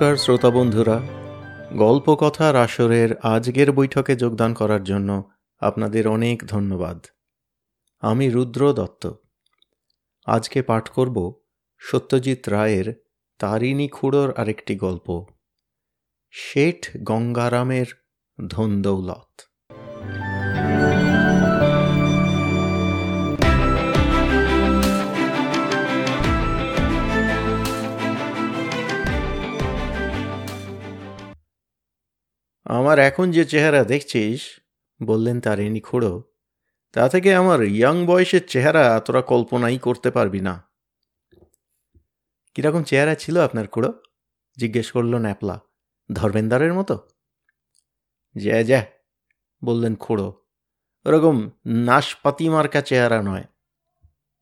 নমস্কার শ্রোতা বন্ধুরা। গল্প গল্পকথার আসরের আজকের বৈঠকে যোগদান করার জন্য আপনাদের অনেক ধন্যবাদ। আমি রুদ্র দত্ত। আজকে পাঠ করব সত্যজিৎ রায়ের তারিণী খুঁড়োর আরেকটি গল্প। শেঠ গঙ্গারামের ধনদৌলত। আমার এখন যে চেহারা দেখছিস, বললেন তারিণী খুড়ো, তা থেকে আমার ইয়াং বয়সের চেহারা তোরা কল্পনাই করতে পারবি না। কীরকম চেহারা ছিল আপনার খুড়ো? জিজ্ঞেস করল ন্যাপলা, ধর্মেন্দারের মতো? জ্যা জ্যা বললেন খুড়ো, ওরকম নাশপাতি মার্কা চেহারা নয়।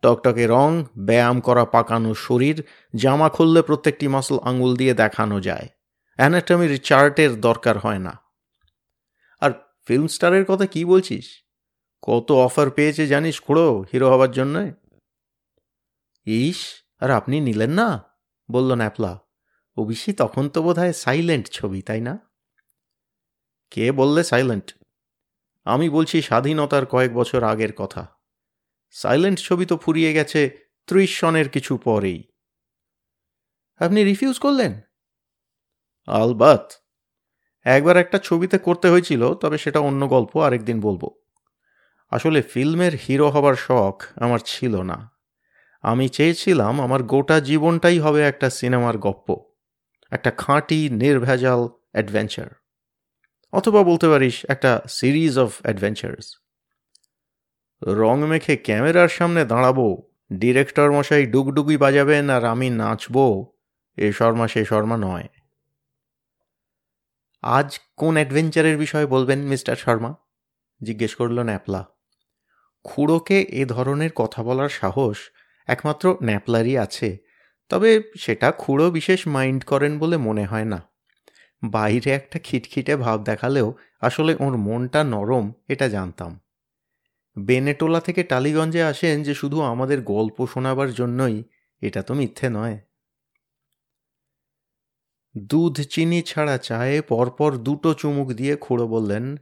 টকটকে রং, ব্যায়াম করা পাকানো শরীর, জামা খুললে প্রত্যেকটি মাসল আঙুল দিয়ে দেখানো যায়। অ্যানাটমির চার্টের দরকার হয় না। ফিল্ম স্টারের কথা কি বলছিস? কত অফার পেয়েছে জানিস খুড়ো হিরো হবার জন্য? ইস, আর আপনি নিলেন না? বলল ন্যাপলা। ওবিসি তখন তো বোধ হয় সাইলেন্ট ছবি, তাই না? কে বললে সাইলেন্ট আমি বলছি স্বাধীনতার কয়েক বছর আগের কথা। সাইলেন্ট ছবি তো ফুরিয়ে গেছে ত্রিশ সনের কিছু পরেই। আপনি রিফিউজ করলেন? আলবাত! একবার একটা ছবিতে করতে হয়েছিল, তবে সেটা অন্য গল্প আরেকদিন বলব। আসলে ফিল্মের হিরো হবার শখ আমার ছিল না। আমি চেয়েছিলাম আমার গোটা জীবনটাই হবে একটা সিনেমার গপ্প, একটা খাঁটি, নির্ভেজাল অ্যাডভেঞ্চার অথবা বলতে পারিস একটা সিরিজ অফ অ্যাডভেঞ্চার্স রং মেখে ক্যামেরার সামনে দাঁড়াবো ডিরেক্টর মশাই ডুগডুগি বাজাবেন আর আমি নাচবো, এ শর্মা সে শর্মা নয়। আজ কোন অ্যাডভেঞ্চারের বিষয়ে বলবেন মিস্টার শর্মা? জিজ্ঞেস করল ন্যাপলা। খুড়োকে এ ধরনের কথা বলার সাহস একমাত্র ন্যাপলারই আছে, তবে সেটা খুড়ো বিশেষ মাইন্ড করেন বলে মনে হয় না। বাইরে একটা খিটখিটে ভাব দেখালেও আসলে ওর মনটা নরম, এটা জানতাম। বেনেটোলা থেকে টালিগঞ্জে আসেন যে শুধু আমাদের গল্প শোনাবার জন্যই, এটা তো মিথ্যে নয়। দুধ, চিনি ছাড়া চায়ে পরপর দুটো চুমুক দিয়ে খুঁড়ো বললেন,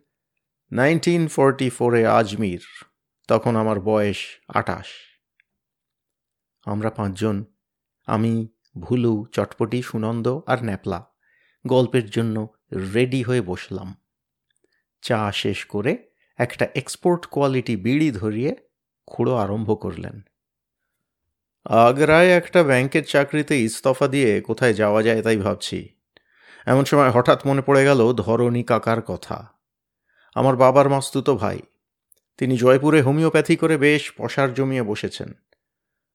নাইনটিন ফোরটি ফোরে আজমির, তখন আমার বয়স আটাশ। আমরা পাঁচজন, আমি, ভুলু, চটপটি, সুনন্দ আর ন্যাপলা, গল্পের জন্য রেডি হয়ে বসলাম। চা শেষ করে একটা এক্সপোর্ট কোয়ালিটি বিড়ি ধরিয়ে খুঁড়ো আরম্ভ করলেন। আগ্রায় একটা ব্যাংকের চাকরিতে ইস্তফা দিয়ে কোথায় যাওয়া যায় তাই ভাবছি। এমন সময় হঠাৎ মনে পড়ে গেল ধরণী কাকার কথা। আমার বাবার মাস্তুতো ভাই। তিনি জয়পুরে হোমিওপ্যাথি করে বেশ পশার জমিয়ে বসেছেন।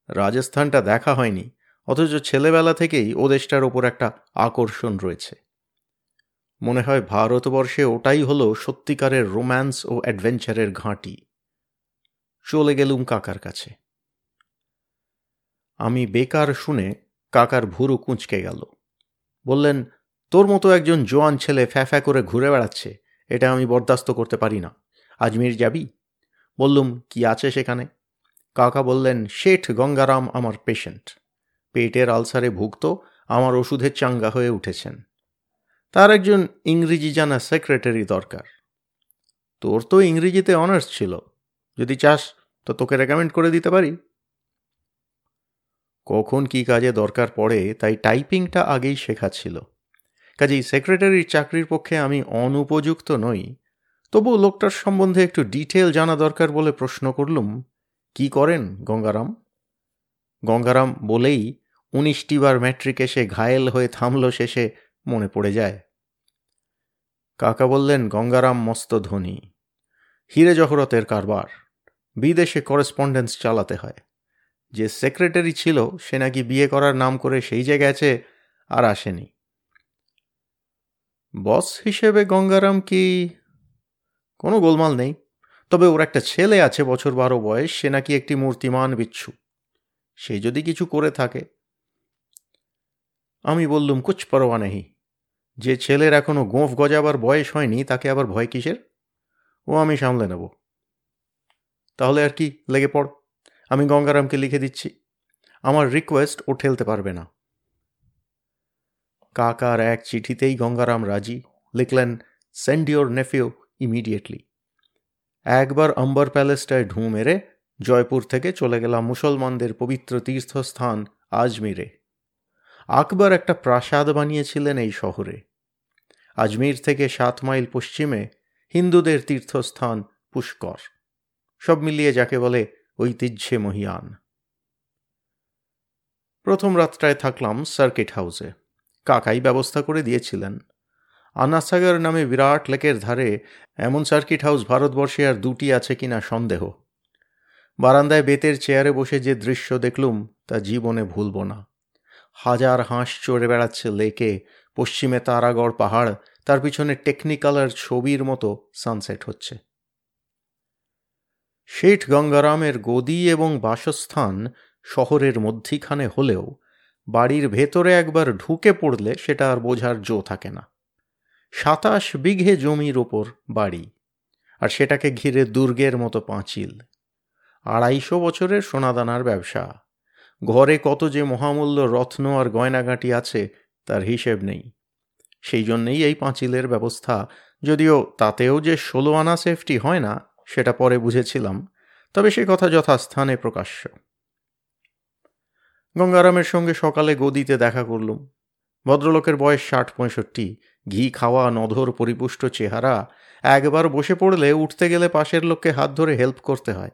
রাজস্থানটা দেখা হয়নি, অথচ ছেলেবেলা থেকেই ও দেশটার ওপর একটা আকর্ষণ রয়েছে। মনে হয় ভারতবর্ষে ওটাই হলো সত্যিকারের রোম্যান্স ও অ্যাডভেঞ্চারের ঘাঁটি। চলে গেলুম কাকার কাছে। আমি বেকার শুনে কাকার ভুরু কুঁচকে গেল। বললেন, তোর মতো একজন জোয়ান ছেলে ফ্যা ফ্যা করে ঘুরে বেড়াচ্ছে, এটা আমি বরদাস্ত করতে পারি না। আজমির যাবি? বললুম, কি আছে সেখানে? কাকা বললেন, শেঠ গঙ্গারাম আমার পেশেন্ট। পেটের আলসারে ভুগত, আমার ওষুধের চাঙ্গা হয়ে উঠেছেন। তার একজন ইংরেজি জানা সেক্রেটারি দরকার। তোর তো ইংরেজিতে অনার্স ছিল। যদি চাস, তো তোকে রেকমেন্ড করে দিতে পারি। কখন কি কাজে দরকার পড়ে, তাই টাইপিংটা আগেই শেখা ছিল। কাজেই সেক্রেটারির চাকরির পক্ষে আমি অনুপযুক্ত নই। তবু লোকটার সম্বন্ধে একটু ডিটেল জানা দরকার বলে প্রশ্ন করলুম, কি করেন গঙ্গারাম? গঙ্গারাম বলেই উনিশটি বার ম্যাট্রিক এসে ঘায়েল হয়ে থামল শেষে মনে পড়ে যায়। কাকা বললেন, গঙ্গারাম মস্ত ধনী, হিরে জহরতের কারবার, বিদেশে করেসপন্ডেন্স চালাতে হয়। যে সেক্রেটারি ছিল, সে নাকি বিয়ে করার নাম করে সেই জায়গায় আছে আর আসেনি। বস হিসেবে গঙ্গারাম কি কোনো গোলমাল নেই। তবে ওর একটা ছেলে আছে, বছর বারো বয়স, সে নাকি একটি মূর্তিমান বিচ্ছু। সে যদি কিছু করে থাকে। আমি বললুম কুচ পরোয়া নেই যে ছেলের এখনও গোঁফ গজাবার বয়স হয়নি, তাকে আবার ভয় কিসের? ও আমি সামলে নেব। তাহলে আর কি লেগে পড়? আমি গঙ্গারামকে লিখে দিচ্ছি। আমার রিকোয়েস্ট ও ঠেলতে পারবে না। কাকার এক চিঠিতেই গঙ্গারাম রাজি, লিখলেন সেন্ড ইউর নেফিউ ইমিডিয়েটলি একবার অম্বর প্যালেসটায় ঢুঁ মেরে জয়পুর থেকে চলে গেলাম মুসলমানদের পবিত্র তীর্থস্থান আজমিরে। আকবর একটা প্রাসাদ বানিয়েছিলেন এই শহরে। আজমির থেকে সাত মাইল পশ্চিমে হিন্দুদের তীর্থস্থান পুষ্কর। সব মিলিয়ে যাকে বলে ঐতিহ্যে মহিয়ান। প্রথম রাতটায় থাকলাম সার্কিট হাউসে। কাকাই ব্যবস্থা করে দিয়েছিলেন। আনাসাগর নামে বিরাট লেকের ধারে এমন সার্কিট হাউস ভারতবর্ষে আর দুটি আছে কিনা সন্দেহ। বারান্দায় বেতের চেয়ারে বসে যে দৃশ্য দেখলুম, তা জীবনে ভুলব না। হাজার হাঁস চড়ে বেড়াচ্ছে লেকে, পশ্চিমে তারাগড় পাহাড়, তার পিছনে টেকনিক্যালার ছবির মতো সানসেট হচ্ছে। শেঠ গঙ্গারামের গদি এবং বাসস্থান শহরের মধ্যিখানে হলেও বাড়ির ভেতরে একবার ঢুকে পড়লে সেটা আর বোঝার জো থাকে না। সাতাশ বিঘে জমির ওপর বাড়ি, আর সেটাকে ঘিরে দুর্গের মতো পাঁচিল। আড়াইশো বছরের সোনাদানার ব্যবসা। ঘরে কত যে মহামূল্য রত্ন আর গয়নাগাঁটি আছে, তার হিসেব নেই। সেই জন্যেই এই পাঁচিলের ব্যবস্থা, যদিও তাতেও যে ষোলো আনা সেফটি হয় না সেটা পরে বুঝেছিলাম, তবে সে কথা যথাস্থানে প্রকাশ্য। গঙ্গারামের সঙ্গে সকালে গদিতে দেখা করলুম। ভদ্রলোকের বয়স ষাট পঁয়ষট্টি, ঘি খাওয়া, নধর, পরিপুষ্ট চেহারা, একবার বসে পড়লে উঠতে গেলে পাশের লোককে হাত ধরে হেল্প করতে হয়।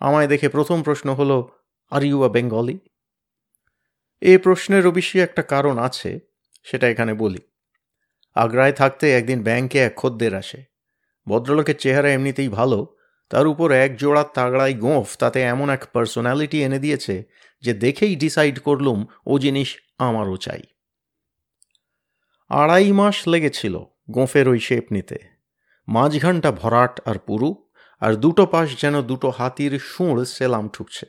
আমায় দেখে প্রথম প্রশ্ন হলো আর ইউ আ বেঙ্গলি এ প্রশ্নের অবশ্যই একটা কারণ আছে, সেটা এখানে বলি। আগ্রায় থাকতে একদিন ব্যাংকে এক খদ্দের আসে। ভদ্রলোকের চেহারা এমনিতেই ভালো, তার উপর এক জোড়া তাগড়াই গোঁফ তাতে এমন এক পার্সোনালিটি এনে দিয়েছে যে দেখেই ডিসাইড করলুম ও জিনিস আমারও চাই। আড়াই মাস লেগেছিল গোঁফের ওই শেপ নিতে। মাঝঘানটা ভরাট আর পুরু, আর দুটো পাশ যেন দুটো হাতির সুঁড় সেলাম ঠুকছে।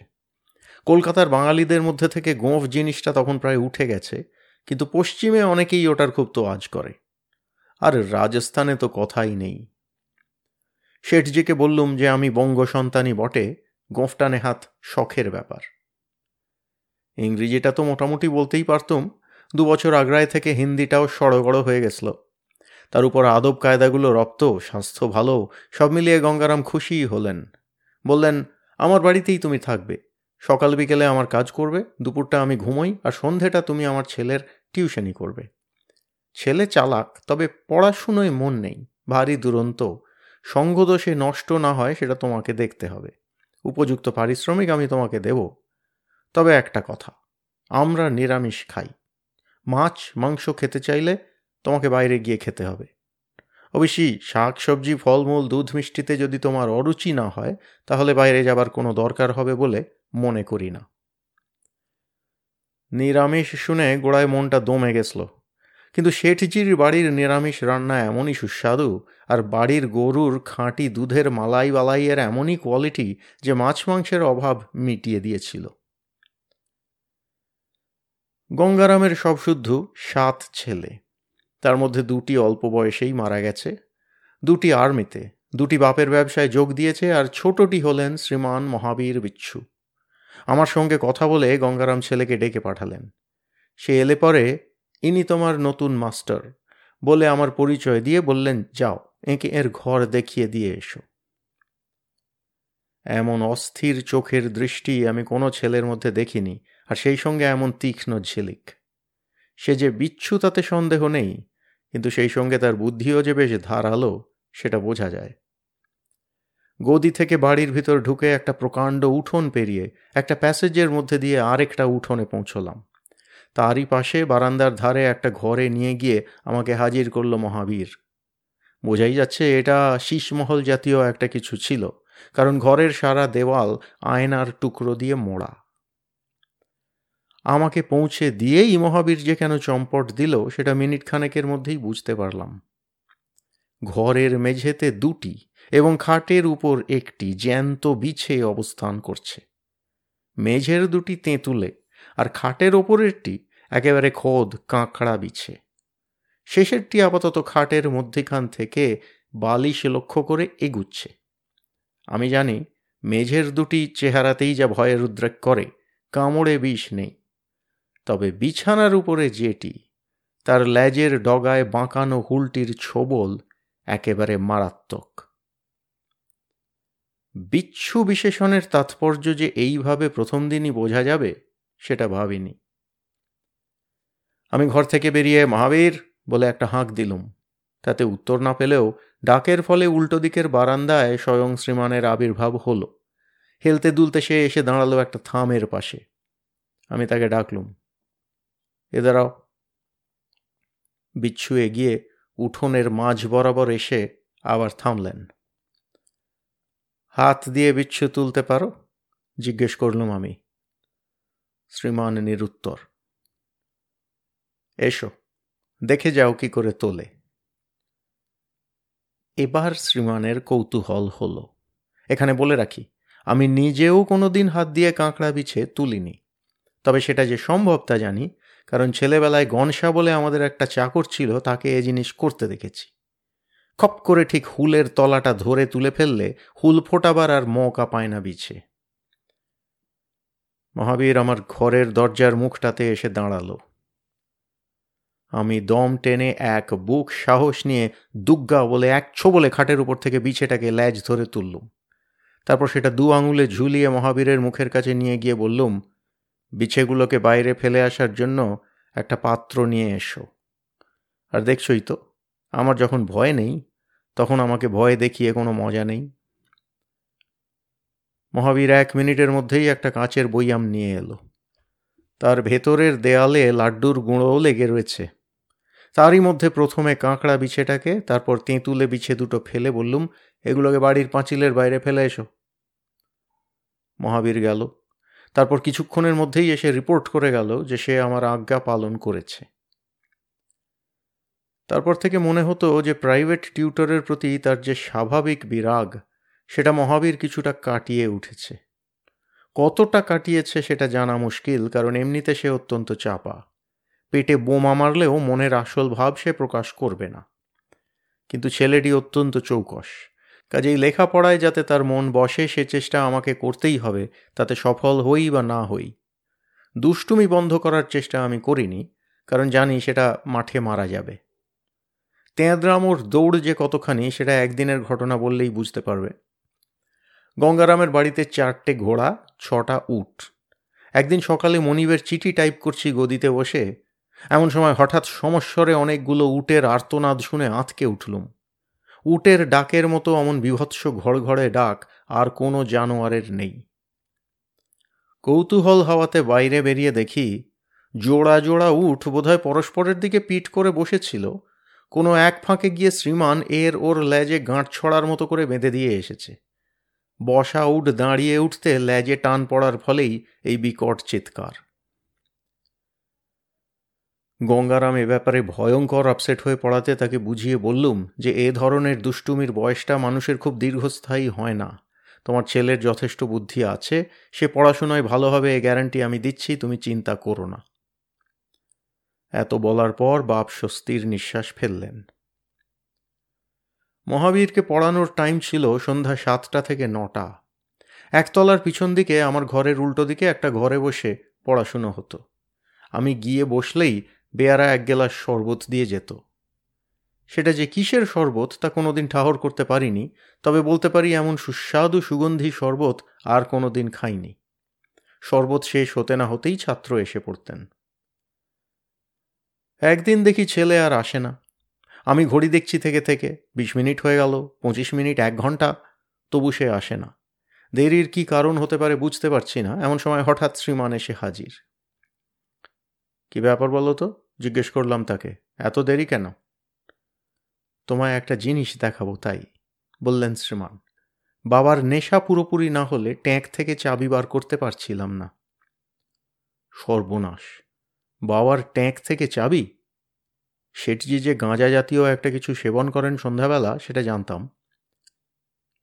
কলকাতার বাঙালিদের মধ্যে থেকে গোঁফ জিনিসটা তখন প্রায় উঠে গেছে, কিন্তু পশ্চিমে অনেকেই ওটার খুব তো আজ করে। আর রাজস্থানে তো কথাই নেই। শেঠজিকে বললুম যে আমি বঙ্গ সন্তানই বটে, গোঁফটানে হাত শখের ব্যাপার। ইংরেজিটা তো মোটামুটি বলতেই পারতুম, দু বছর আগ্রায় থেকে হিন্দিটাও সড়গড় হয়ে গেছিল। তার উপর আদব কায়দাগুলো রপ্ত, স্বাস্থ্য ভালো, সব মিলিয়ে গঙ্গারাম খুশিই হলেন। বললেন, আমার বাড়িতেই তুমি থাকবে। সকাল বিকেলে আমার কাজ করবে, দুপুরটা আমি ঘুমোই আর সন্ধেটা তুমি আমার ছেলের টিউশনি করবে। ছেলে চালাক, তবে পড়াশুনোয় মন নেই, ভারী দুরন্ত সঙ্গদোষে নষ্ট না হয়, সেটা তোমাকে দেখতে হবে। উপযুক্ত পারিশ্রমিক আমি তোমাকে দেব। তবে একটা কথা, আমরা নিরামিষ খাই। মাছ, মাংস খেতে চাইলে তোমাকে বাইরে গিয়ে খেতে হবে। অবশ্যই শাক, সবজি, ফলমূল, দুধ মিষ্টিতে যদি তোমার অরুচি না হয়, তাহলে বাইরে যাবার কোনো দরকার হবে বলে মনে করি না। নিরামিষ শুনে গোড়ায় মনটা দমে গেছিল কিন্তু শেঠজির বাড়ির নিরামিষ রান্না এমনই সুস্বাদু, আর বাড়ির গরুর খাঁটি দুধের মালাই বালাইয়ের এমনই কোয়ালিটি যে মাছ মাংসের অভাব মিটিয়ে দিয়েছিল। গঙ্গারামের সব শুদ্ধ সাত ছেলে। তার মধ্যে দুটি অল্প বয়সেই মারা গেছে, দুটি আর্মিতে, দুটি বাপের ব্যবসায় যোগ দিয়েছে, আর ছোটটি হলেন শ্রীমান মহাবীর বিচ্ছু। আমার সঙ্গে কথা বলে গঙ্গারাম ছেলেকে ডেকে পাঠালেন। সে এলে পরে ইনি তোমার নতুন মাস্টার বলে আমার পরিচয় দিয়ে বললেন, যাও, একে এর ঘর দেখিয়ে দিয়ে এসো। এমন অস্থির চোখের দৃষ্টি আমি কোনো ছেলের মধ্যে দেখিনি, আর সেই সঙ্গে এমন তীক্ষ্ণ ঝিলিক। সে যে বিচ্ছু, তাতে সন্দেহ নেই, কিন্তু সেই সঙ্গে তার বুদ্ধিও যে বেশ ধারালো, সেটা বোঝা যায়। গদি থেকে বাড়ির ভিতর ঢুকে একটা প্রকাণ্ড উঠোন পেরিয়ে একটা প্যাসেজের মধ্যে দিয়ে আরেকটা উঠোনে পৌঁছলাম। তারই পাশে বারান্দার ধারে একটা ঘরে নিয়ে গিয়ে আমাকে হাজির করল মহাবীর। বোঝাই যাচ্ছে এটা শীষমহল জাতীয় একটা কিছু ছিল, কারণ ঘরের সারা দেওয়াল আয়নার টুকরো দিয়ে মোড়া। আমাকে পৌঁছে দিয়েই মহাবীর যে কেন চম্পট দিল, সেটা মিনিট খানেকের মধ্যেই বুঝতে পারলাম। ঘরের মেঝেতে দুটি এবং খাটের উপর একটি জ্যান্ত বিছে অবস্থান করছে। মেঝের দুটি তেঁতুলে আর খাটের ওপরেরটি একেবারে খোদ, কাঁকড়া বিছে। শেষেরটি আপাতত খাটের মধ্যেখান থেকে বালিশ লক্ষ্য করে এগুচ্ছে। আমি জানি, মেঝের দুটি চেহারাতেই যা ভয়ের উদ্রেক করে, কামড়ে বিষ নেই। তবে বিছানার উপরে যেটি, তার ল্যাজের ডগায় বাঁকানো হুলটির ছোবল একেবারে মারাত্মক। বিচ্ছু বিশেষণের তাৎপর্য যে এইভাবে প্রথম দিনই বোঝা যাবে সেটা ভাবিনি। আমি ঘর থেকে বেরিয়ে, মহাবীর, বলে একটা হাঁক দিলুম। তাতে উত্তর না পেলেও ডাকের ফলে উল্টো দিকের বারান্দায় স্বয়ং শ্রীমানের আবির্ভাব হলো। হেলতে দুলতে সে এসে দাঁড়াল একটা থামের পাশে। আমি তাকে ডাকলুম, এ দাঁড়াও। বিচ্ছু এগিয়ে উঠোনের মাঝ বরাবর এসে আবার থামলেন। হাত দিয়ে বিচ্ছু তুলতে পারো? জিজ্ঞেস করলুম আমি। শ্রীমান নিরুত্তর। এসো, দেখে যাও কি করে তোলে। এবার শ্রীমানের কৌতূহল হল। এখানে বলে রাখি, আমি নিজেও কোনো দিন হাত দিয়ে কাঁকড়া বিছে তুলিনি। তবে সেটা যে সম্ভব তা জানি, কারণ ছেলেবেলায় গনসা বলে আমাদের একটা চাকর ছিল, তাকে এ জিনিস করতে দেখেছি। খপ করে ঠিক হুলের তলাটা ধরে তুলে ফেললে হুল ফোটাবার আর মৌকা পায় না বিছে। মহাবীর আমার ঘরের দরজার মুখটাতে এসে দাঁড়াল। আমি দম টেনে এক বুক সাহস নিয়ে দুগ্গা বলে একছো বলে খাটের উপর থেকে বিছেটাকে ল্যাজ ধরে তুললুম। তারপর সেটা দু আঙুলে ঝুলিয়ে মহাবীরের মুখের কাছে নিয়ে গিয়ে বললুম, বিছেগুলোকে বাইরে ফেলে আসার জন্য একটা পাত্র নিয়ে এসো। আর দেখছই তো, আমার যখন ভয় নেই, তখন আমাকে ভয় দেখিয়ে কোনো মজা নেই। মহাবীর এক মিনিটের মধ্যেই একটা কাঁচের বইয়াম নিয়ে এলো। তার ভেতরের দেয়ালে লাড্ডুর গুঁড়োও লেগে রয়েছে। তারই মধ্যে প্রথমে কাঁকড়া বিছেটাকে, তারপর তেঁতুলে বিছে দুটো ফেলে বললুম, এগুলোকে বাড়ির পাঁচিলের বাইরে ফেলে এসো। মহাবীর গেল। তারপর কিছুক্ষণের মধ্যেই এসে রিপোর্ট করে গেল যে সে আমার আজ্ঞা পালন করেছে। তারপর থেকে মনে হতো যে প্রাইভেট টিউটরের প্রতি তার যে স্বাভাবিক বিরাগ সেটা মহাবীর কিছুটা কাটিয়ে উঠেছে। কতটা কাটিয়েছে সেটা জানা মুশকিল, কারণ এমনিতে সে অত্যন্ত চাপা। পেটে বোমা মারলেও মনের আসল ভাব সে প্রকাশ করবে না। কিন্তু ছেলেটি অত্যন্ত চৌকস। কাজেই লেখাপড়ায় যাতে তার মন বসে, সে চেষ্টা আমাকে করতেই হবে, তাতে সফল হই বা না হই। দুষ্টুমি বন্ধ করার চেষ্টা আমি করিনি, কারণ জানি সেটা মাঠে মারা যাবে। তেঁদরামোর দৌড় যে কতখানি, সেটা একদিনের ঘটনা বললেই বুঝতে পারবে। গঙ্গারামের বাড়িতে চারটে ঘোড়া, ছটা উট। একদিন সকালে মনিবের চিঠি টাইপ করছি গদিতে বসে। এমন সময় হঠাৎ সমস্বরে অনেকগুলো উটের আর্তনাদ শুনে আঁতকে উঠলুম। উটের ডাকের মতো অমন বিভৎস ঘড়ঘড়ে ডাক আর কোনো জানোয়ারের নেই। কৌতূহল হওয়াতে বাইরে বেরিয়ে দেখি, জোড়া জোড়া উঠ বোধহয় পরস্পরের দিকে পিট করে বসেছিল। কোনো এক ফাঁকে গিয়ে শ্রীমান এর ওর লেজে গাঁট ছড়ার মতো করে বেঁধে দিয়ে এসেছে। বসা উঠ দাঁড়িয়ে উঠতে লেজে টান পড়ার ফলেই এই বিকট চিৎকার। গঙ্গারাম এ ব্যাপারে ভয়ঙ্কর আপসেট হয়ে পড়াতে তাকে বুঝিয়ে বললুম যে এ ধরনের দুষ্টুমির বয়সটা মানুষের খুব দীর্ঘস্থায়ী হয় না। তোমার ছেলের যথেষ্ট বুদ্ধি আছে, সে পড়াশোনায় ভালো হবে এ গ্যারান্টি আমি দিচ্ছি, তুমি চিন্তা করো না। এত বলার পর বাপ স্বস্তির নিঃশ্বাস ফেললেন। মহাবীরকে পড়ানোর টাইম ছিল সন্ধ্যা সাতটা থেকে নটা। একতলার পিছন দিকে আমার ঘরের উল্টো দিকে একটা ঘরে বসে পড়াশুনো হতো। আমি গিয়ে বসলেই বেয়ারা এক গেলাস শরবত দিয়ে যেত। সেটা যে কিসের শরবত তা কোনোদিন ঠাহর করতে পারিনি, তবে বলতে পারি এমন সুস্বাদু সুগন্ধি শরবত আর কোনো দিন খাইনি। শরবত শেষ হতে না হতেই ছাত্র এসে পড়তেন। একদিন দেখি ছেলে আর আসে না। আমি ঘড়ি দেখছি থেকে থেকে, বিশ মিনিট হয়ে গেল, পঁচিশ মিনিট, এক ঘণ্টা, তবু সে আসে না। দেরির কি কারণ হতে পারে বুঝতে পারছি না, এমন সময় হঠাৎ শ্রীমান এসে হাজির। কি ব্যাপার বলো তো? জিজ্ঞেস করলাম তাকে, এত দেরি কেন? তোমায় একটা জিনিস দেখাবো, তাই, বললেন শ্রীমান। বাবার নেশা পুরোপুরি না হলে ট্যাঙ্ক থেকে চাবি বার করতে পারছিলাম না। সর্বনাশ, বাবার ট্যাঙ্ক থেকে চাবি? শেঠজি যে গাঁজা জাতীয় একটা কিছু সেবন করেন সন্ধ্যাবেলা, সেটা জানতাম।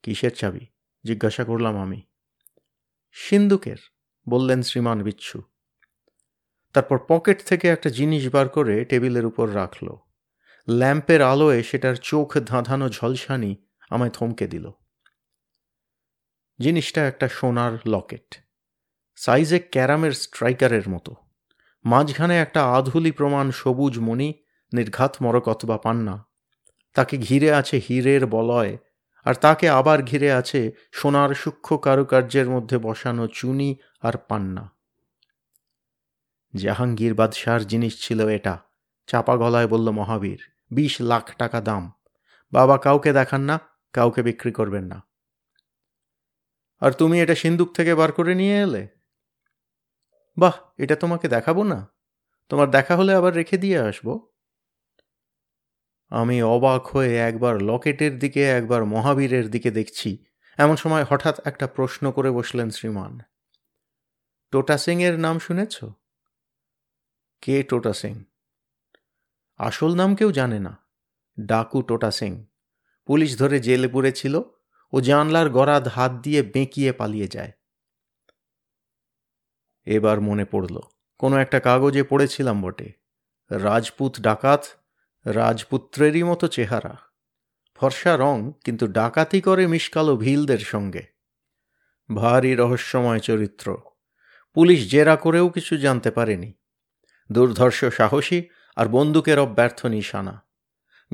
কিসের চাবি? জিজ্ঞাসা করলাম আমি। সিন্দুকের, বললেন শ্রীমান বিচ্ছু। তারপর পকেট থেকে একটা জিনিস বার করে টেবিলের উপর রাখল। ল্যাম্পের আলোয় সেটার চোখ ধাঁধানো ঝলসানি আমায় থমকে দিল। জিনিসটা একটা সোনার লকেট। সাইজে ক্যারামের স্ট্রাইকারের মতো। মাঝখানে একটা আধুলি প্রমাণ সবুজ মণি নির্ঘাত মরক অথবা পান্না তাকে ঘিরে আছে হীরের বলয়, আর তাকে আবার ঘিরে আছে সোনার সূক্ষ্ম কারুকার্যের মধ্যে বসানো চুনি আর পান্না। জাহাঙ্গীর বাদশার জিনিস ছিল এটা, চাপা গলায় বলল মহাবীর, বিশ লাখ টাকা দাম। বাবা কাউকে দেখান না, কাউকে বিক্রি করবেন না। আর তুমি এটা সিন্দুক থেকে বার করে নিয়ে এলে? বাহ, এটা তোমাকে দেখাবো না। তোমার দেখা হলে আবার রেখে দিয়ে আসব। আমি অবাক হয়ে একবার লকেটের দিকে, একবার মহাবীরের দিকে দেখছি। এমন সময় হঠাৎ একটা প্রশ্ন করে বসলেন শ্রীমান। টোটা সিং এর নাম শুনেছ? কে টোটা সিং? আসল নাম কেউ জানে না। ডাকু টোটা সিং। পুলিশ ধরে জেলে পুরেছিল। ও জানলার গরাদ হাত দিয়ে বেঁকিয়ে পালিয়ে যায়। এবার মনে পড়ল, কোনো একটা কাগজে পড়েছিলাম বটে। রাজপুত ডাকাত রাজপুত্রেরই মতো চেহারা। ফর্সা রং কিন্তু ডাকাতি করে মিসকালো ভিলদের সঙ্গে। ভারী রহস্যময় চরিত্র। পুলিশ জেরা করেও কিছু জানতে পারেনি। দুর্ধর্ষ সাহসী আর বন্দুকের অব্যর্থ নিশানা।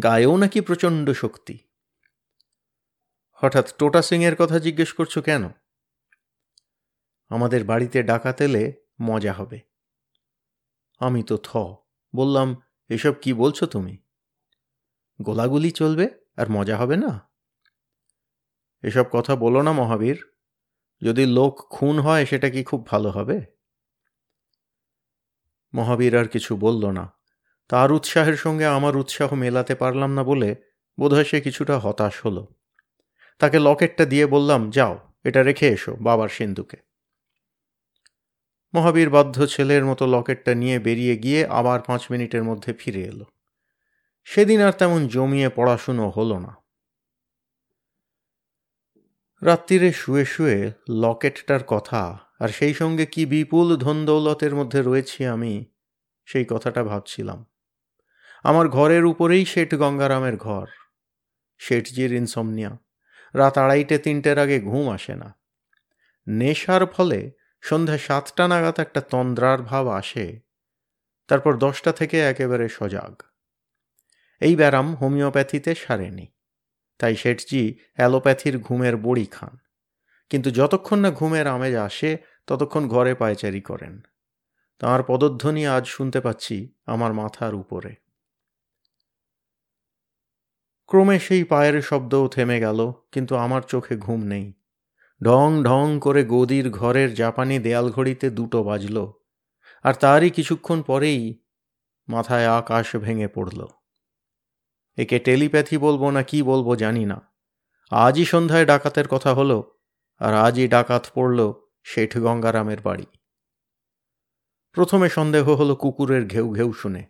গায়েও নাকি প্রচণ্ড শক্তি। হঠাৎ টোটা সিংয়ের কথা জিজ্ঞেস করছ কেন? আমাদের বাড়িতে ডাকাত এলে মজা হবে। আমি তো থ। বললাম, এসব কি বলছো তুমি? গোলাগুলি চলবে আর মজা হবে না? এসব কথা বলো না মহাবীর। যদি লোক খুন হয়, সেটা কি খুব ভালো হবে? মহাবীর আর কিছু বলল না। তার উৎসাহের সঙ্গে আমার উৎসাহ মেলাতে পারলাম না বলে বোধহয় সে কিছুটা হতাশ হলো। তাকে লকেটটা দিয়ে বললাম, যাও, এটা রেখে এসো বাবার সিন্ধুকে। মহাবীর বাধ্য ছেলের মতো লকেটটা নিয়ে বেরিয়ে গিয়ে আবার পাঁচ মিনিটের মধ্যে ফিরে এলো। সেদিন আর তেমন জমিয়ে পড়াশুনো হলো না। রাত্রিরে শুয়ে শুয়ে লকেটটার কথা আর সেই সঙ্গে কি বিপুল ধনদৌলতের মধ্যে রয়েছি আমি, সেই কথাটা ভাবছিলাম। আমার ঘরের উপরেই শেঠ গঙ্গারামের ঘর, শেঠজির ইনসমনিয়া। রাত আড়াইটে তিনটের আগে ঘুম আসে না। নেশার ফলে সন্ধ্যা সাতটা নাগাদ একটা তন্দ্রার ভাব আসে, তারপর দশটা থেকে একেবারে সজাগ। এই ব্যারাম হোমিওপ্যাথিতে সারেনি। তাই শেঠজি অ্যালোপ্যাথির ঘুমের বড়ি খান। কিন্তু যতক্ষণ না ঘুমের আমেজ আসে, ততক্ষণ ঘরে পায়চারি করেন। তাঁর পদধ্বনি আজ শুনতে পাচ্ছি আমার মাথার উপরে। ক্রমে সেই পায়ের শব্দও থেমে গেল, কিন্তু আমার চোখে ঘুম নেই। ঢং ঢং করে গদির ঘরের জাপানি দেয়াল ঘড়িতে দুটো বাজল, আর তারই কিছুক্ষণ পরেই মাথায় আকাশ ভেঙে পড়ল। একে টেলিপ্যাথি বলব না কি বলব জানি না। আজই সন্ধ্যায় ডাকাতের কথা হলো, আর আজই ডাকাত পড়ল শেঠ গঙ্গারামের বাড়ি। প্রথমে সন্দেহ হলো কুকুরের ঘেউ ঘেউ শুনে।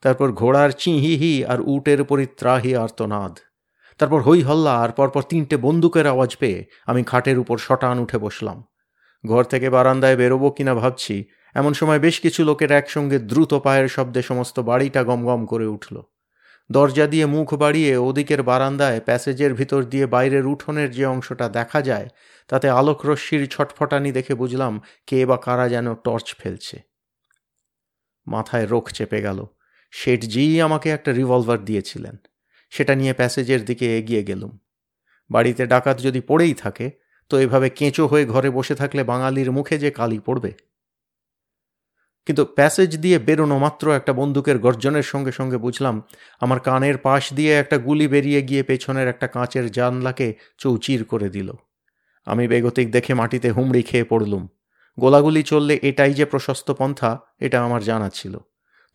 তারপর ঘোড়ার চিহিহি আর উটের পরিত্রাহি আর্তনাদ। তারপর হই হল্লা, আর পরপর তিনটে বন্দুকের আওয়াজ পেয়ে আমি খাটের উপর শটান উঠে বসলাম। ঘর থেকে বারান্দায় বেরোবো কিনা ভাবছি, এমন সময় বেশ কিছু লোকের একসঙ্গে দ্রুত পায়ের শব্দে সমস্ত বাড়িটা গমগম করে উঠল। দরজা দিয়ে মুখ বাড়িয়ে ওদিকের বারান্দায় প্যাসেজের ভিতর দিয়ে বাইরের উঠোনের যে অংশটা দেখা যায়, তাতে আলোক রশ্মির ছটফটানি দেখে বুঝলাম কে বা কারা যেন টর্চ ফেলছে। মাথায় রোখ চেপে গেল। শেঠজি আমাকে একটা রিভলভার দিয়েছিলেন। সেটা নিয়ে প্যাসেজের দিকে এগিয়ে গেলুম। বাড়িতে ডাকাত যদি পড়েই থাকে, তো এভাবে কেঁচো হয়ে ঘরে বসে থাকলে বাঙালির মুখে যে কালি পড়বে। কিন্তু প্যাসেজ দিয়ে বেরোনো মাত্র একটা বন্দুকের গর্জনের সঙ্গে সঙ্গে বুঝলাম, আমার কানের পাশ দিয়ে একটা গুলি বেরিয়ে গিয়ে পেছনের একটা কাঁচের জানলাকে চৌচির করে দিল। আমি বেগতিক দেখে মাটিতে হুমড়ি খেয়ে পড়লুম। গোলাগুলি চললে এটাই যে প্রশস্ত পন্থা, এটা আমার জানা ছিল।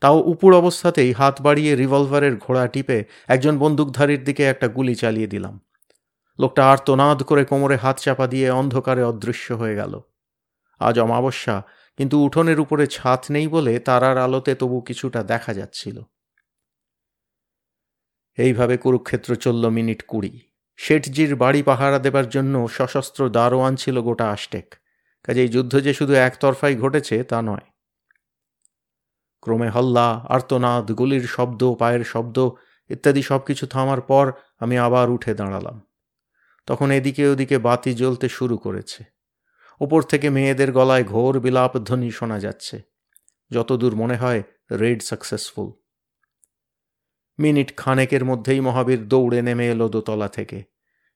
তাও উপুর অবস্থাতেই হাত বাড়িয়ে রিভলভারের ঘোড়া টিপে একজন বন্দুকধারীর দিকে একটা গুলি চালিয়ে দিলাম। লোকটা আর্তনাদ করে কোমরে হাত চাপা দিয়ে অন্ধকারে অদৃশ্য হয়ে গেল। আজ অমাবস্যা কিন্তু উঠোনের উপরে ছাদ নেই বলে তারার আলোতে তবু কিছুটা দেখা যাচ্ছিল। এইভাবে কুরুক্ষেত্র চলল মিনিট কুড়ি। শেঠজির বাড়ি পাহারা দেবার জন্য সশস্ত্র দারোয়ান ছিল গোটা আষ্টেক। কাজেই যুদ্ধ যে শুধু একতরফাই ঘটেছে তা নয়। ক্রমে হল্লা, আর্তনাদ, গুলির শব্দ, পায়ের শব্দ ইত্যাদি সব কিছু থামার পর আমি আবার উঠে দাঁড়ালাম। তখন এদিকে ওদিকে বাতি জ্বলতে শুরু করেছে। ওপর থেকে মেয়েদের গলায় ঘোর বিলাপ ধ্বনি শোনা যাচ্ছে। যতদূর মনে হয়, রেড সাকসেসফুল। মিনিট খানেকের মধ্যেই মহাবীর দৌড়ে নেমে এলো দোতলা থেকে।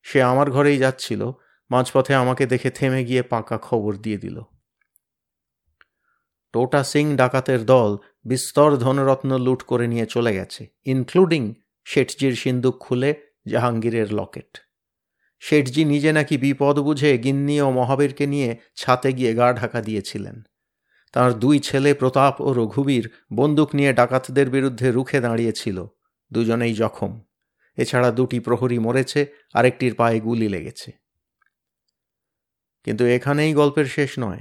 সে আমার ঘরেই যাচ্ছিল, মাঝপথে আমাকে দেখে থেমে গিয়ে পাকা খবর দিয়ে দিল। টোটা সিং ডাকাতের দল বিস্তর ধনরত্ন লুট করে নিয়ে চলে গেছে, ইনক্লুডিং শেঠজির সিন্দুক খুলে জাহাঙ্গীরের লকেট। শেঠজি নিজে নাকি বিপদ বুঝে গিন্নি ও মহাবীরকে নিয়ে ছাতে গিয়ে গা ঢাকা দিয়েছিলেন। তার দুই ছেলে প্রতাপ ও রঘুবীর বন্দুক নিয়ে ডাকাতদের বিরুদ্ধে রুখে দাঁড়িয়েছিল, দুজনেই জখম। এছাড়া দুটি প্রহরী মরেছে, আরেকটির পায়ে গুলি লেগেছে। কিন্তু এখানেই গল্পের শেষ নয়।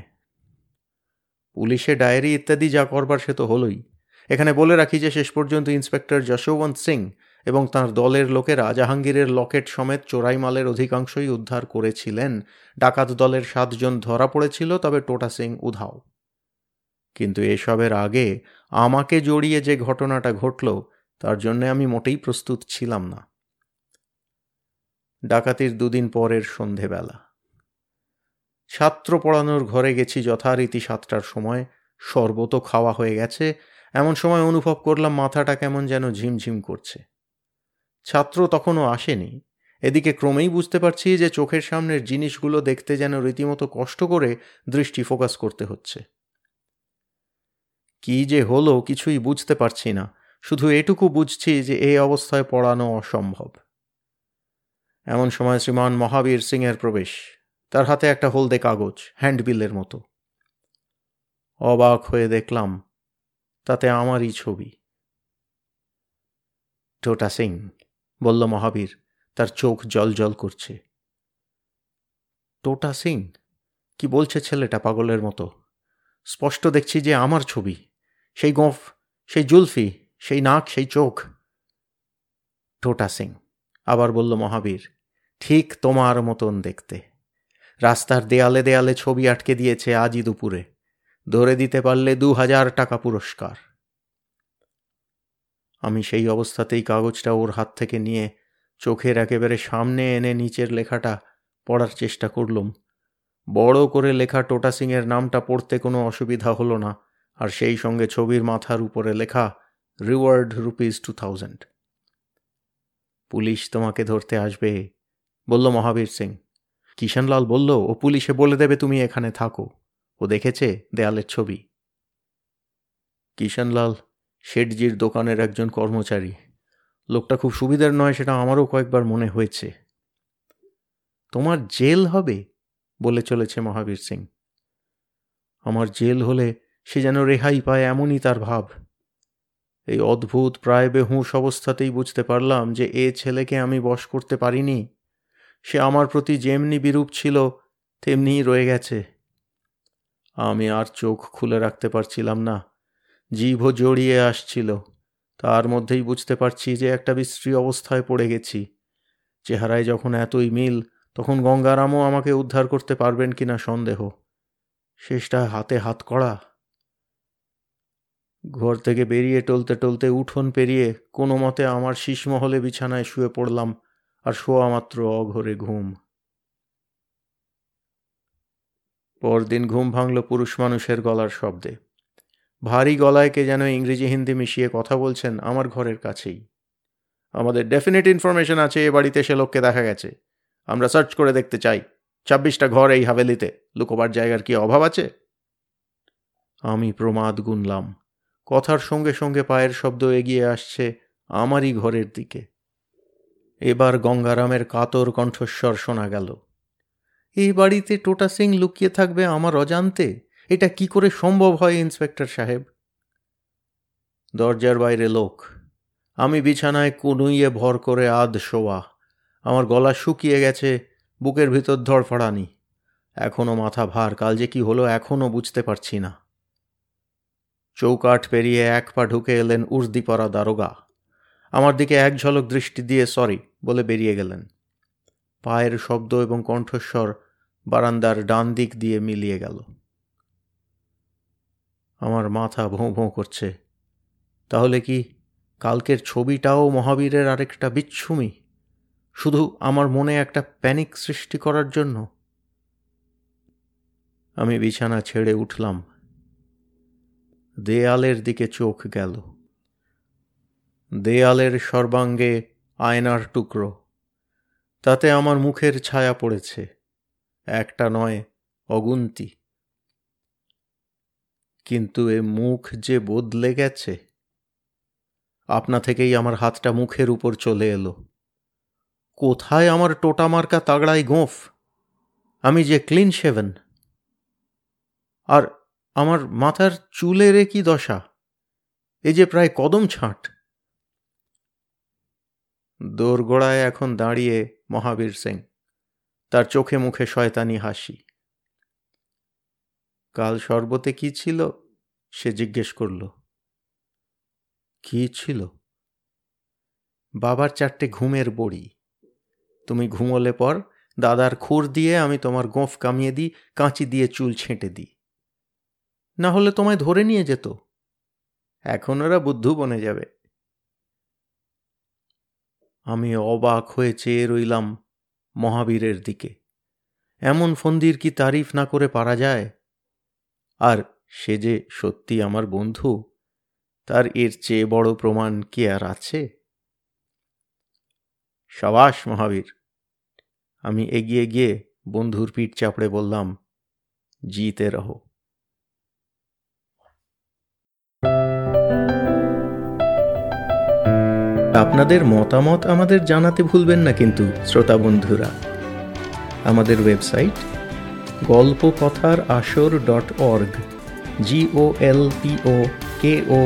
পুলিশে ডায়েরি ইত্যাদি যা করবার সে তো হলোই। এখানে বলে রাখি যে শেষ পর্যন্ত ইন্সপেক্টর যশোবন্ত সিং এবং তার দলের লোকেরা জাহাঙ্গীরের লকেট সমেত চোরাই মালের অধিকাংশই উদ্ধার করেছিলেন। ডাকাত দলের সাতজন ধরা পড়েছিল, তবে টোটা সিং উধাও। কিন্তু এসবের আগে আমাকে জড়িয়ে যে ঘটনাটা ঘটল, তার জন্য আমি মোটেই প্রস্তুত ছিলাম না। ডাকাতির দুদিন পরের সন্ধেবেলা। ছাত্র পড়ানোর ঘরে গেছি যথারীতি সাতটার সময়। শরবত খাওয়া হয়ে গেছে। এমন সময় অনুভব করলাম মাথাটা কেমন যেন ঝিমঝিম করছে। ছাত্র তখনও আসেনি। এদিকে ক্রমেই বুঝতে পারছি যে চোখের সামনের জিনিসগুলো দেখতে যেন রীতিমতো কষ্ট করে দৃষ্টি ফোকাস করতে হচ্ছে। কি যে হলো কিছুই বুঝতে পারছি না। শুধু এটুকু বুঝছি যে এই অবস্থায় পড়ানো অসম্ভব। এমন সময় শ্রীমান মহাবীর সিংয়ের প্রবেশ। তার হাতে একটা হলদে কাগজ, হ্যান্ডবিলের মতো। অবাক হয়ে দেখলাম, তাতে আমারই ছবি। টোটা সিং। বলল, মহাবীর, তার চোখ জল জল করছে। টোটা সিং, কি বলছে ছেলেটা পাগলের মতো? স্পষ্ট দেখছি যে আমার ছবি, সেই গোঁফ, সেই জুলফি, সেই নাক, সেই চোখ। টোটা সিং, আবার বলল, মহাবীর, ঠিক তোমার মতন দেখতে। রাস্তার দেয়ালে দেয়ালে ছবি আটকে দিয়েছে আজই দুপুরে। ধরে দিতে পারলে দু হাজার টাকা পুরস্কার। আমি সেই অবস্থাতেই কাগজটা ওর হাত থেকে নিয়ে চোখের একেবারে সামনে এনে নিচের লেখাটা পড়ার চেষ্টা করলুম। বড় করে লেখা টোটা সিংয়ের নামটা পড়তে কোনো অসুবিধা হলো না, আর সেই সঙ্গে ছবির মাথার উপরে লেখা reward rupees two thousand. Police তোমাকে ধরতে আসবে, বলল মহাবীর সিং। কিষানলাল বলল, ও পুলিশে বলে দেবে তুমি এখানে থাকো। ও দেখেছে দেয়ালের ছবি। কিষানলাল শেঠজির দোকানের একজন কর্মচারী। লোকটা খুব সুবিধার নয় সেটা আমারও কয়েকবার মনে হয়েছে। তোমার জেল হবে? বলে চলেছে মহাবীর সিং। আমার জেল হলে সে যেন রেহাই পায় এমনই তার ভাব। এই অদ্ভুত প্রায় বেহুঁশ অবস্থাতেই বুঝতে পারলাম যে এ ছেলেকে আমি বশ করতে পারিনি। সে আমার প্রতি যেমনি বিরূপ ছিল, তেমনিই রয়ে গেছে। আমি আর চোখ খুলে রাখতে পারছিলাম না। জিভও জড়িয়ে আসছিল। তার মধ্যেই বুঝতে পারছি যে একটা বিশ্রী অবস্থায় পড়ে গেছি। চেহারায় যখন এতই মিল, তখন গঙ্গারামও আমাকে উদ্ধার করতে পারবেন কিনা সন্দেহ। শেষটা হাতে হাত করা। ঘর থেকে বেরিয়ে টলতে টলতে উঠোন পেরিয়ে কোনো মতে আমার শীষমহলে বিছানায় শুয়ে পড়লাম আর শোয়া মাত্র অঘরে ঘুম। পরদিন ঘুম ভাঙল পুরুষ মানুষের গলার শব্দে। ভারী গলায় কে যেন ইংরেজি হিন্দি মিশিয়ে কথা বলছেন আমার ঘরের কাছেই। আমাদের ডেফিনেট ইনফরমেশন আছে, এ বাড়িতে সে লোককে দেখা গেছে। আমরা সার্চ করে দেখতে চাই। ছাব্বিশটা ঘর এই হাভেলিতে। লুকোবার জায়গার কি অভাব আছে? আমি প্রমাদ গুনলাম। কথার সঙ্গে সঙ্গে পায়ের শব্দ এগিয়ে আসছে আমারই ঘরের দিকে। এবার গঙ্গারামের কাতর কণ্ঠস্বর শোনা গেল। এই বাড়িতে টোটা সিং লুকিয়ে থাকবে আমার অজান্তে? এটা কি করে সম্ভব হয়, ইন্সপেক্টর সাহেব? দরজার বাইরে লোক। আমি বিছানায় কুনুইয়ে ভর করে আধ শোয়া। আমার গলা শুকিয়ে গেছে, বুকের ভিতর ধড়ফড়ানি। এখনও মাথা ভার, কাল যে কি হলো এখনও বুঝতে পারছি না। চৌকাঠ পেরিয়ে এক পা ঢুকে এলেন উর্দিপরা দারোগা। আমার দিকে এক ঝলক দৃষ্টি দিয়ে সরি বলে বেরিয়ে গেলেন। পায়ের শব্দ এবং কণ্ঠস্বর বারান্দার ডান দিক দিয়ে মিলিয়ে গেল। আমার মাথা ভোঁ ভোঁ করছে। তাহলে কি কালকের ছবিটাও মহাবীরের আরেকটা বিচ্ছুমি? শুধু আমার মনে একটা প্যানিক সৃষ্টি করার জন্য? আমি বিছানা ছেড়ে উঠলাম। দেয়ালের দিকে চোখ গেল। দেয়ালের সর্বাঙ্গে আয়নার টুকরো। তাতে আমার মুখের ছায়া পড়েছে। একটা নয়, অগুন্তি। কিন্তু এ মুখ যে বদলে গেছে, আপনা থেকেই আমার হাতটা মুখের উপর চলে এলো। কোথায় আমার টোটা মার্কা তাগড়াই গোঁফ? আমি যে ক্লিন শেভেন। আর আমার মাথার চুলের কি দশা? এ যে প্রায় কদম ছাঁট। দোরগোড়ায় এখন দাঁড়িয়ে মহাবীর সিং, তার চোখে মুখে শয়তানি হাসি। কাল শরবতে কি ছিল? সে জিজ্ঞেস করল। কি ছিল? বাবার চারটে ঘুমের বড়ি। তুমি ঘুমোলে পর দাদার খুর দিয়ে আমি তোমার গোঁফ কামিয়ে দিই, কাঁচি দিয়ে চুল ছেঁটে দিই। না হলে তোমায় ধরে নিয়ে যেত। এখন ওরা বুদ্ধু বনে যাবে। আমি অবাক হয়ে চেয়ে রইলাম মহাবীরের দিকে। এমন ফন্দির কি তারিফ না করে পারা যায়? আর সে যে সত্যি আমার বন্ধু, তার এর চেয়ে বড় প্রমাণ কি আর আছে? সবাস, মহাবীর। আমি এগিয়ে গিয়ে বন্ধুর পিঠ চাপড়ে বললাম, জিতে রহো। আপনাদের মতামত আমাদের জানাতে ভুলবেন না কিন্তু, শ্রোতা বন্ধুরা। আমাদের ওয়েবসাইট গল্প কথার আসর dot org G O L P O K O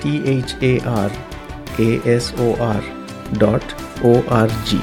T H A R K S O R dot O R G